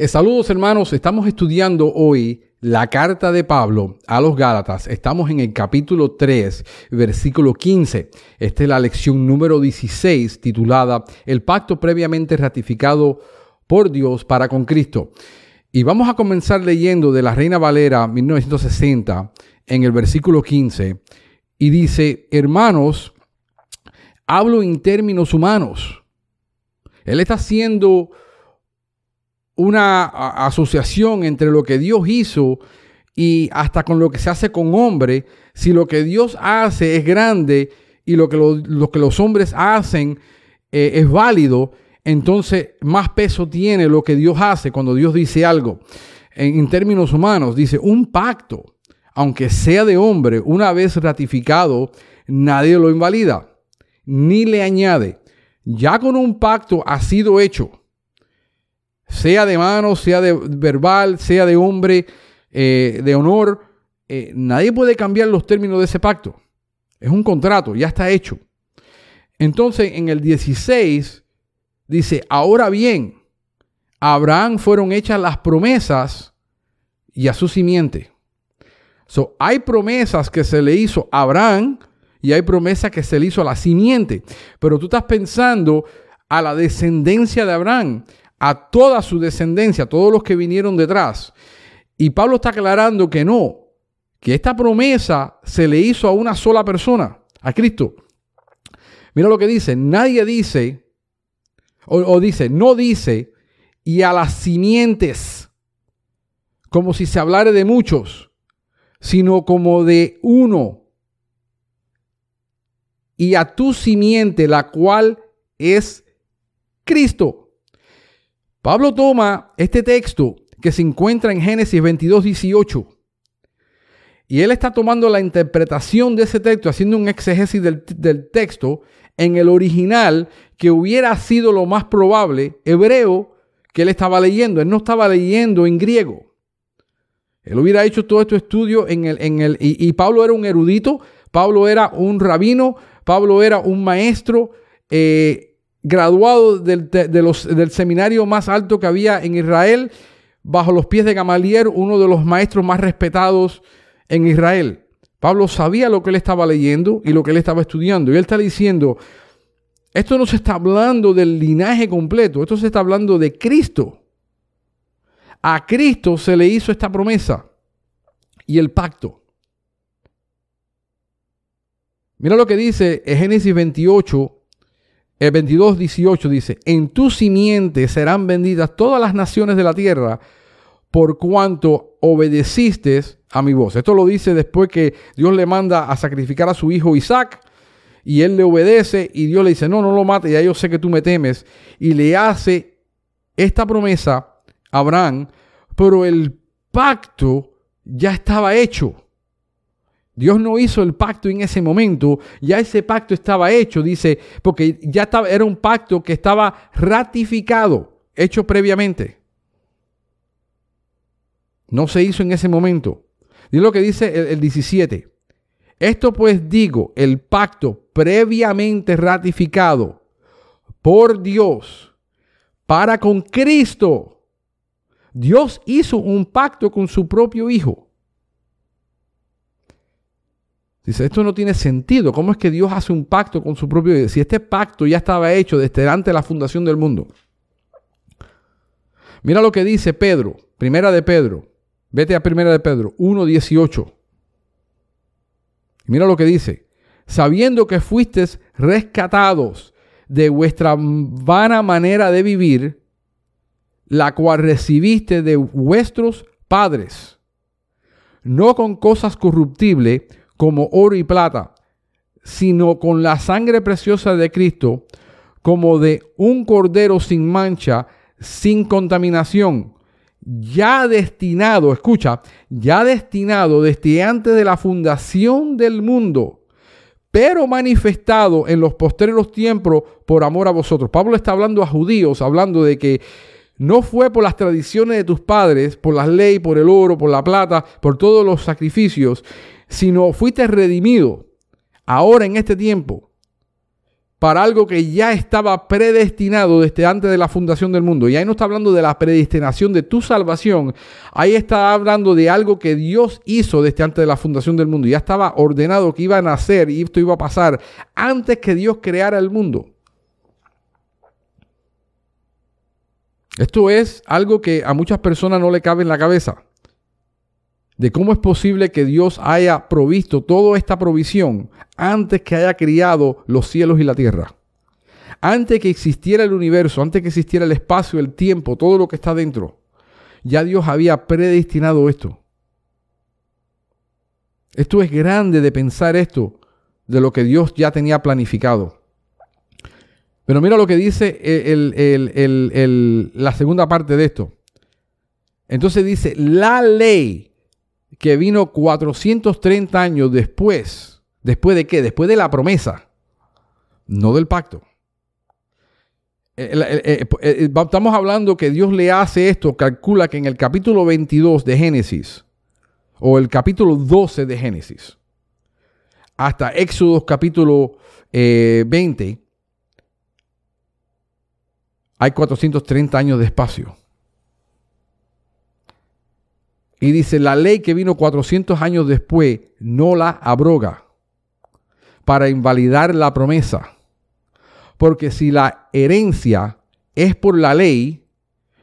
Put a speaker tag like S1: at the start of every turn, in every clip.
S1: Eh, saludos hermanos, estamos estudiando hoy la carta de Pablo a los Gálatas. Estamos en el capítulo 3, versículo 15. Esta es la lección número 16 titulada El pacto previamente ratificado por Dios para con Cristo. Y vamos a comenzar leyendo de la Reina Valera 1960 en el versículo 15. Y dice, hermanos, hablo en términos humanos. Él está haciendo una asociación entre lo que Dios hizo y hasta con lo que se hace con hombre, si lo que Dios hace es grande y lo que, lo, que los hombres hacen eh, es válido, entonces más peso tiene lo que Dios hace cuando Dios dice algo. En términos humanos, dice, un pacto, aunque sea de hombre, una vez ratificado, nadie lo invalida, ni le añade. Ya con un pacto ha sido hecho sea de mano, sea de verbal, sea de hombre, eh, de honor, eh, nadie puede cambiar los términos de ese pacto. Es un contrato, ya está hecho. Entonces, en el 16 dice, ahora bien, a Abraham fueron hechas las promesas y a su simiente. So, hay promesas que se le hizo a Abraham y hay promesas que se le hizo a la simiente. Pero tú estás pensando a la descendencia de Abraham a toda su descendencia, a todos los que vinieron detrás. Y Pablo está aclarando que no, que esta promesa se le hizo a una sola persona, a Cristo. Mira lo que dice, nadie dice, o, dice, no dice, y a las simientes, como si se hablara de muchos, sino como de uno, y a tu simiente, la cual es Cristo. Pablo toma este texto que se encuentra en Génesis 22, 18. Y él está tomando la interpretación de ese texto, haciendo un exégesis del, del, texto en el original que hubiera sido lo más probable, hebreo, que él estaba leyendo. Él no estaba leyendo en griego. Él hubiera hecho todo este estudio en el... En el y, Pablo era un erudito, Pablo era un rabino, Pablo era un maestro. Eh, graduado del, del seminario más alto que había en Israel, bajo los pies de Gamaliel, uno de los maestros más respetados en Israel. Pablo sabía lo que él estaba leyendo y lo que él estaba estudiando. Y él está diciendo, esto no se está hablando del linaje completo, esto se está hablando de Cristo. A Cristo se le hizo esta promesa y el pacto. Mira lo que dice en Génesis 28, el 22, 18 dice, en tu simiente serán benditas todas las naciones de la tierra por cuanto obedeciste a mi voz. Esto lo dice después que Dios le manda a sacrificar a su hijo Isaac y él le obedece y Dios le dice, no, no lo mate, ya yo sé que tú me temes. Y le hace esta promesa a Abraham, pero el pacto ya estaba hecho. Dios no hizo el pacto en ese momento, ya ese pacto estaba hecho, dice, porque ya era un pacto que estaba ratificado, hecho previamente. No se hizo en ese momento. Dice lo que dice el, el 17. Esto pues digo, el pacto previamente ratificado por Dios para con Cristo. Dios hizo un pacto con su propio Hijo Dice, esto no tiene sentido. ¿Cómo es que Dios hace un pacto con su propio? Si este pacto ya estaba hecho desde antes de la fundación del mundo. Mira lo que dice Pedro, primera de Pedro. Vete a primera de Pedro, 1.18. Mira lo que dice. Sabiendo que fuisteis rescatados de vuestra vana manera de vivir, la cual recibiste de vuestros padres, no con cosas corruptibles, como oro y plata, sino con la sangre preciosa de Cristo, como de un cordero sin mancha, sin contaminación, ya destinado, escucha, ya destinado desde antes de la fundación del mundo, pero manifestado en los posteriores tiempos por amor a vosotros. Pablo está hablando a judíos, hablando de que no fue por las tradiciones de tus padres, por las leyes, por el oro, por la plata, por todos los sacrificios, sino fuiste redimido ahora en este tiempo para algo que ya estaba predestinado desde antes de la fundación del mundo. Y ahí no está hablando de la predestinación de tu salvación, ahí está hablando de algo que Dios hizo desde antes de la fundación del mundo. Ya estaba ordenado que iba a nacer y esto iba a pasar antes que Dios creara el mundo. Esto es algo que a muchas personas no le cabe en la cabeza. De cómo es posible que Dios haya provisto toda esta provisión antes que haya criado los cielos y la tierra. Antes que existiera el universo, antes que existiera el espacio, el tiempo, todo lo que está dentro. Ya Dios había predestinado esto. Esto es grande de pensar esto, de lo que Dios ya tenía planificado. Pero mira lo que dice la segunda parte de esto. Entonces dice, la ley que vino 430 años después, ¿después de qué? Después de la promesa, no del pacto. Eh, eh, eh, estamos hablando que Dios le hace esto, calcula que en el capítulo 22 de Génesis, o el capítulo 12 de Génesis, hasta Éxodo capítulo 20, hay 430 años de espacio. Y dice, la ley que vino 400 años después no la abroga para invalidar la promesa. Porque si la herencia es por la ley,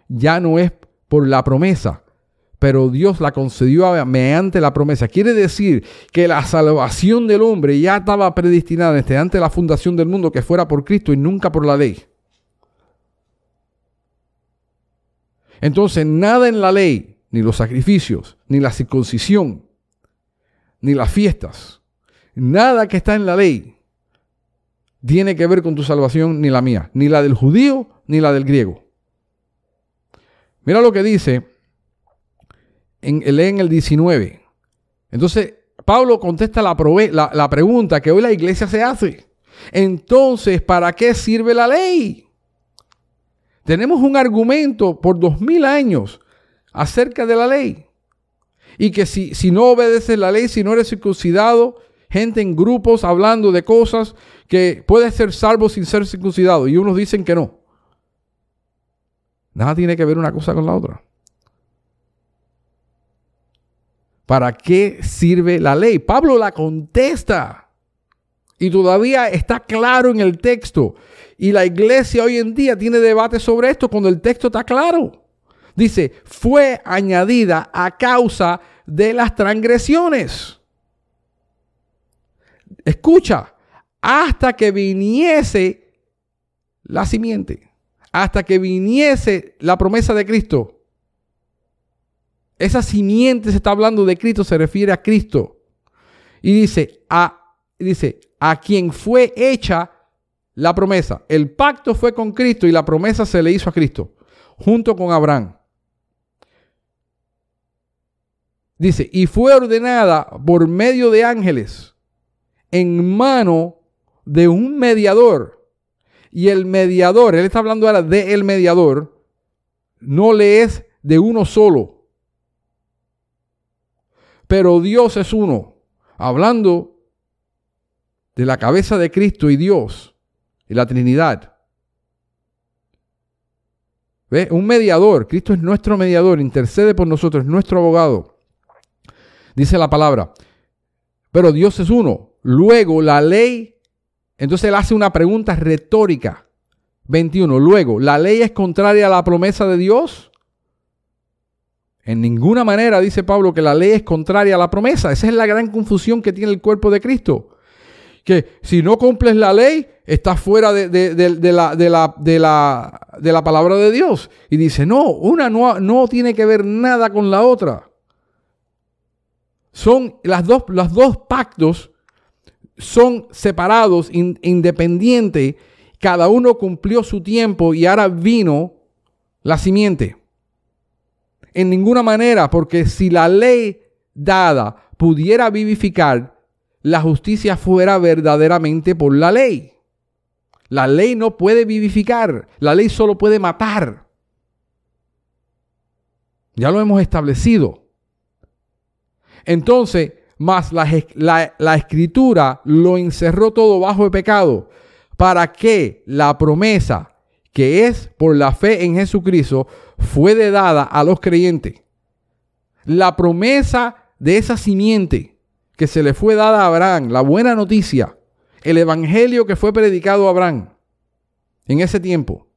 S1: ya no es por la promesa, pero Dios la concedió mediante la promesa. Quiere decir que la salvación del hombre ya estaba predestinada desde antes de la fundación del mundo que fuera por Cristo y nunca por la ley. Entonces, nada en la ley, ni los sacrificios, ni la circuncisión, ni las fiestas, nada que está en la ley tiene que ver con tu salvación, ni la mía, ni la del judío, ni la del griego. Mira lo que dice, en, en el 19. Entonces, Pablo contesta la, la pregunta que hoy la iglesia se hace. Entonces, ¿para qué sirve la ley? Tenemos un argumento por dos mil años acerca de la ley. Y que si, si no obedeces la ley, si no eres circuncidado, gente en grupos hablando de cosas que puedes ser salvo sin ser circuncidado. Y unos dicen que no. Nada tiene que ver una cosa con la otra. ¿Para qué sirve la ley? Pablo la contesta. Y todavía está claro en el texto. Y la iglesia hoy en día tiene debate sobre esto cuando el texto está claro. Dice, fue añadida a causa de las transgresiones. Escucha, hasta que viniese la simiente, hasta que viniese la promesa de Cristo. Esa simiente se está hablando de Cristo, se refiere a Cristo. Y dice, a, dice, a quien fue hecha la promesa. El pacto fue con Cristo y la promesa se le hizo a Cristo, junto con Abraham. Dice, y fue ordenada por medio de ángeles en mano de un mediador. Y el mediador, él está hablando ahora de el mediador, no le es de uno solo. Pero Dios es uno. Hablando de la cabeza de Cristo y Dios y la Trinidad. ¿Ve? Un mediador. Cristo es nuestro mediador, intercede por nosotros, es nuestro abogado. Dice la palabra. Pero Dios es uno. Luego la ley, entonces él hace una pregunta retórica. 21. Luego, ¿la ley es contraria a la promesa de Dios? En ninguna manera dice Pablo que la ley es contraria a la promesa. Esa es la gran confusión que tiene el cuerpo de Cristo que si no cumples la ley, estás fuera de, la, de, la, palabra de Dios. Y dice, no, una no, no tiene que ver nada con la otra. Son las dos, los dos pactos son separados, independientes. Cada uno cumplió su tiempo y ahora vino la simiente. En ninguna manera, porque si la ley dada pudiera vivificar, la justicia fuera verdaderamente por la ley. La ley no puede vivificar, la ley solo puede matar. Ya lo hemos establecido. Entonces, más la, la, escritura lo encerró todo bajo el pecado para que la promesa que es por la fe en Jesucristo fue dada a los creyentes. La promesa de esa simiente que se le fue dada a Abraham, la buena noticia, el evangelio que fue predicado a Abraham en ese tiempo,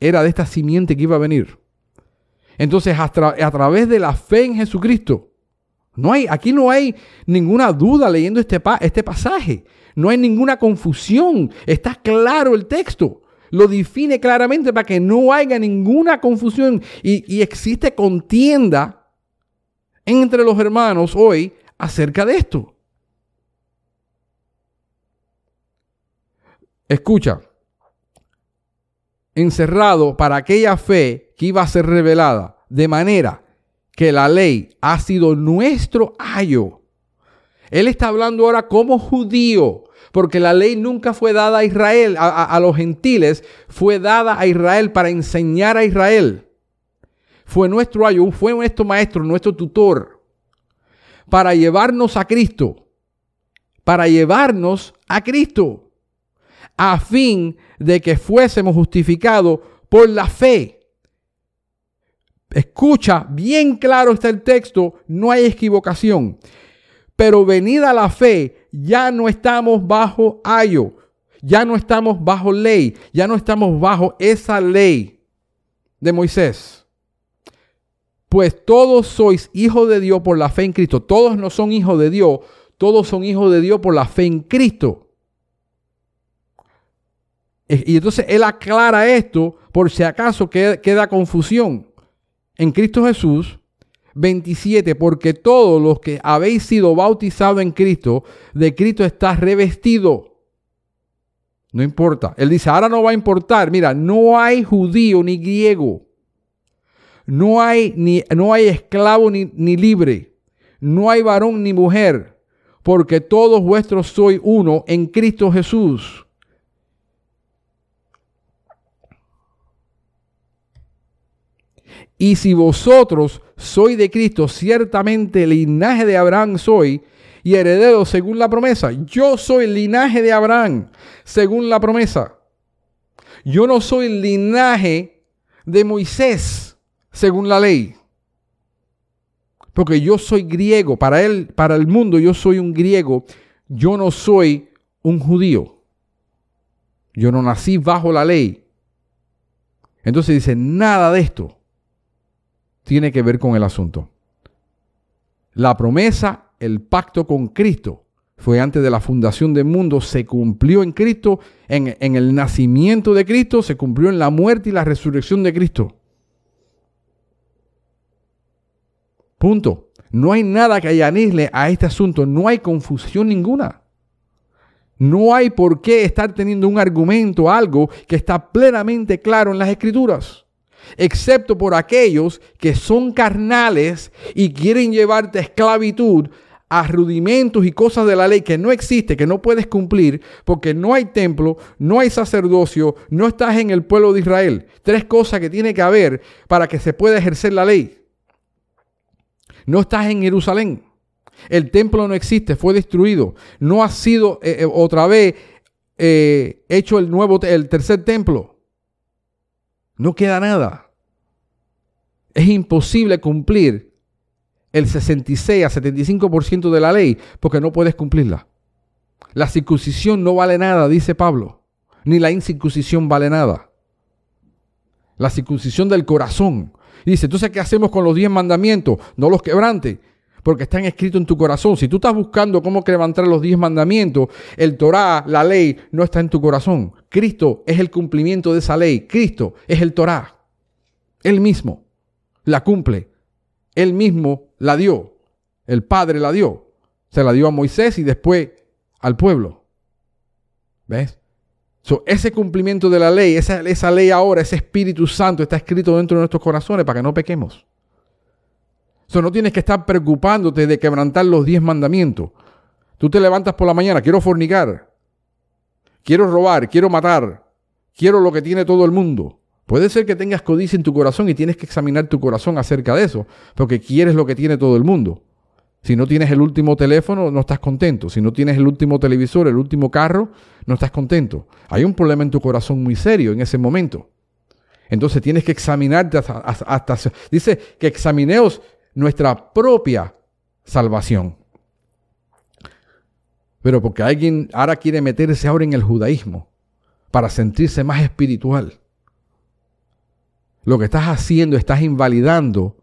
S1: era de esta simiente que iba a venir. Entonces, a, través de la fe en Jesucristo, no hay, aquí no hay ninguna duda leyendo este, este pasaje. No hay ninguna confusión. Está claro el texto. Lo define claramente para que no haya ninguna confusión. Y, y existe contienda entre los hermanos hoy acerca de esto. Escucha, encerrado para aquella fe que iba a ser revelada, de manera que la ley ha sido nuestro ayo. Él está hablando ahora como judío, porque la ley nunca fue dada a Israel, a, los gentiles, fue dada a Israel para enseñar a Israel. Fue nuestro ayo, fue nuestro maestro, nuestro tutor, para llevarnos a Cristo, para llevarnos a Cristo, a fin de que fuésemos justificados por la fe. Escucha, bien claro está el texto, no hay equivocación. Pero venida la fe, ya no estamos bajo ayo, ya no estamos bajo ley, ya no estamos bajo esa ley de Moisés. Pues todos sois hijos de Dios por la fe en Cristo. Todos no son hijos de Dios, todos son hijos de Dios por la fe en Cristo. Y entonces él aclara esto por si acaso queda, confusión. En Cristo Jesús, 27, porque todos los que habéis sido bautizados en Cristo, de Cristo está revestido. No importa. Él dice, ahora no va a importar. Mira, no hay judío ni griego. No hay, ni, no hay esclavo ni, ni libre. No hay varón ni mujer. Porque todos vuestros sois uno en Cristo Jesús. Y si vosotros sois de Cristo, ciertamente el linaje de Abraham soy y heredero según la promesa. Yo soy el linaje de Abraham según la promesa. Yo no soy el linaje de Moisés según la ley. Porque yo soy griego, para él, para el mundo yo soy un griego, yo no soy un judío. Yo no nací bajo la ley. Entonces dice, nada de esto tiene que ver con el asunto. La promesa, el pacto con Cristo, fue antes de la fundación del mundo, se cumplió en Cristo, en, en, el nacimiento de Cristo, se cumplió en la muerte y la resurrección de Cristo. Punto. No hay nada que añadirle a este asunto, no hay confusión ninguna. No hay por qué estar teniendo un argumento, algo que está plenamente claro en las escrituras excepto por aquellos que son carnales y quieren llevarte a esclavitud, a rudimentos y cosas de la ley que no existe, que no puedes cumplir, porque no hay templo, no hay sacerdocio, no estás en el pueblo de Israel. Tres cosas que tiene que haber para que se pueda ejercer la ley. No estás en Jerusalén. El templo no existe, fue destruido. No ha sido eh, eh, otra vez eh, hecho el nuevo, el tercer templo. No queda nada. Es imposible cumplir el 66 a 75% de la ley porque no puedes cumplirla. La circuncisión no vale nada, dice Pablo, ni la incircuncisión vale nada. La circuncisión del corazón. Dice, entonces, ¿qué hacemos con los diez mandamientos? No los quebrante, porque están escritos en tu corazón. Si tú estás buscando cómo levantar los diez mandamientos, el Torah, la ley, no está en tu corazón. Cristo es el cumplimiento de esa ley. Cristo es el Torah. Él mismo la cumple. Él mismo la dio. El Padre la dio. Se la dio a Moisés y después al pueblo. ¿Ves? Ese cumplimiento de la ley, esa, esa ley ahora, ese Espíritu Santo está escrito dentro de nuestros corazones para que no pequemos. So, no tienes que estar preocupándote de quebrantar los diez mandamientos. Tú te levantas por la mañana, quiero fornicar, quiero robar, quiero matar, quiero lo que tiene todo el mundo. Puede ser que tengas codicia en tu corazón y tienes que examinar tu corazón acerca de eso, porque quieres lo que tiene todo el mundo. Si no tienes el último teléfono, no estás contento. Si no tienes el último televisor, el último carro, no estás contento. Hay un problema en tu corazón muy serio en ese momento. Entonces tienes que examinarte hasta, dice que examineos nuestra propia salvación. Pero porque alguien ahora quiere meterse ahora en el judaísmo para sentirse más espiritual. Lo que estás haciendo, estás invalidando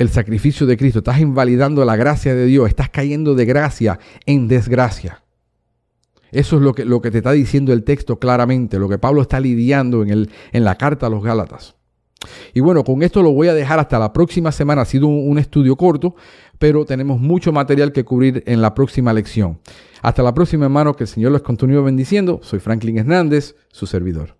S1: el sacrificio de Cristo, estás invalidando la gracia de Dios, estás cayendo de gracia en desgracia. Eso es lo que, lo que te está diciendo el texto claramente, lo que Pablo está lidiando en, el, en la carta a los Gálatas. Y bueno, con esto lo voy a dejar hasta la próxima semana. Ha sido un, un estudio corto, pero tenemos mucho material que cubrir en la próxima lección. Hasta la próxima, hermano, que el Señor los continúe bendiciendo. Soy Franklin Hernández, su servidor.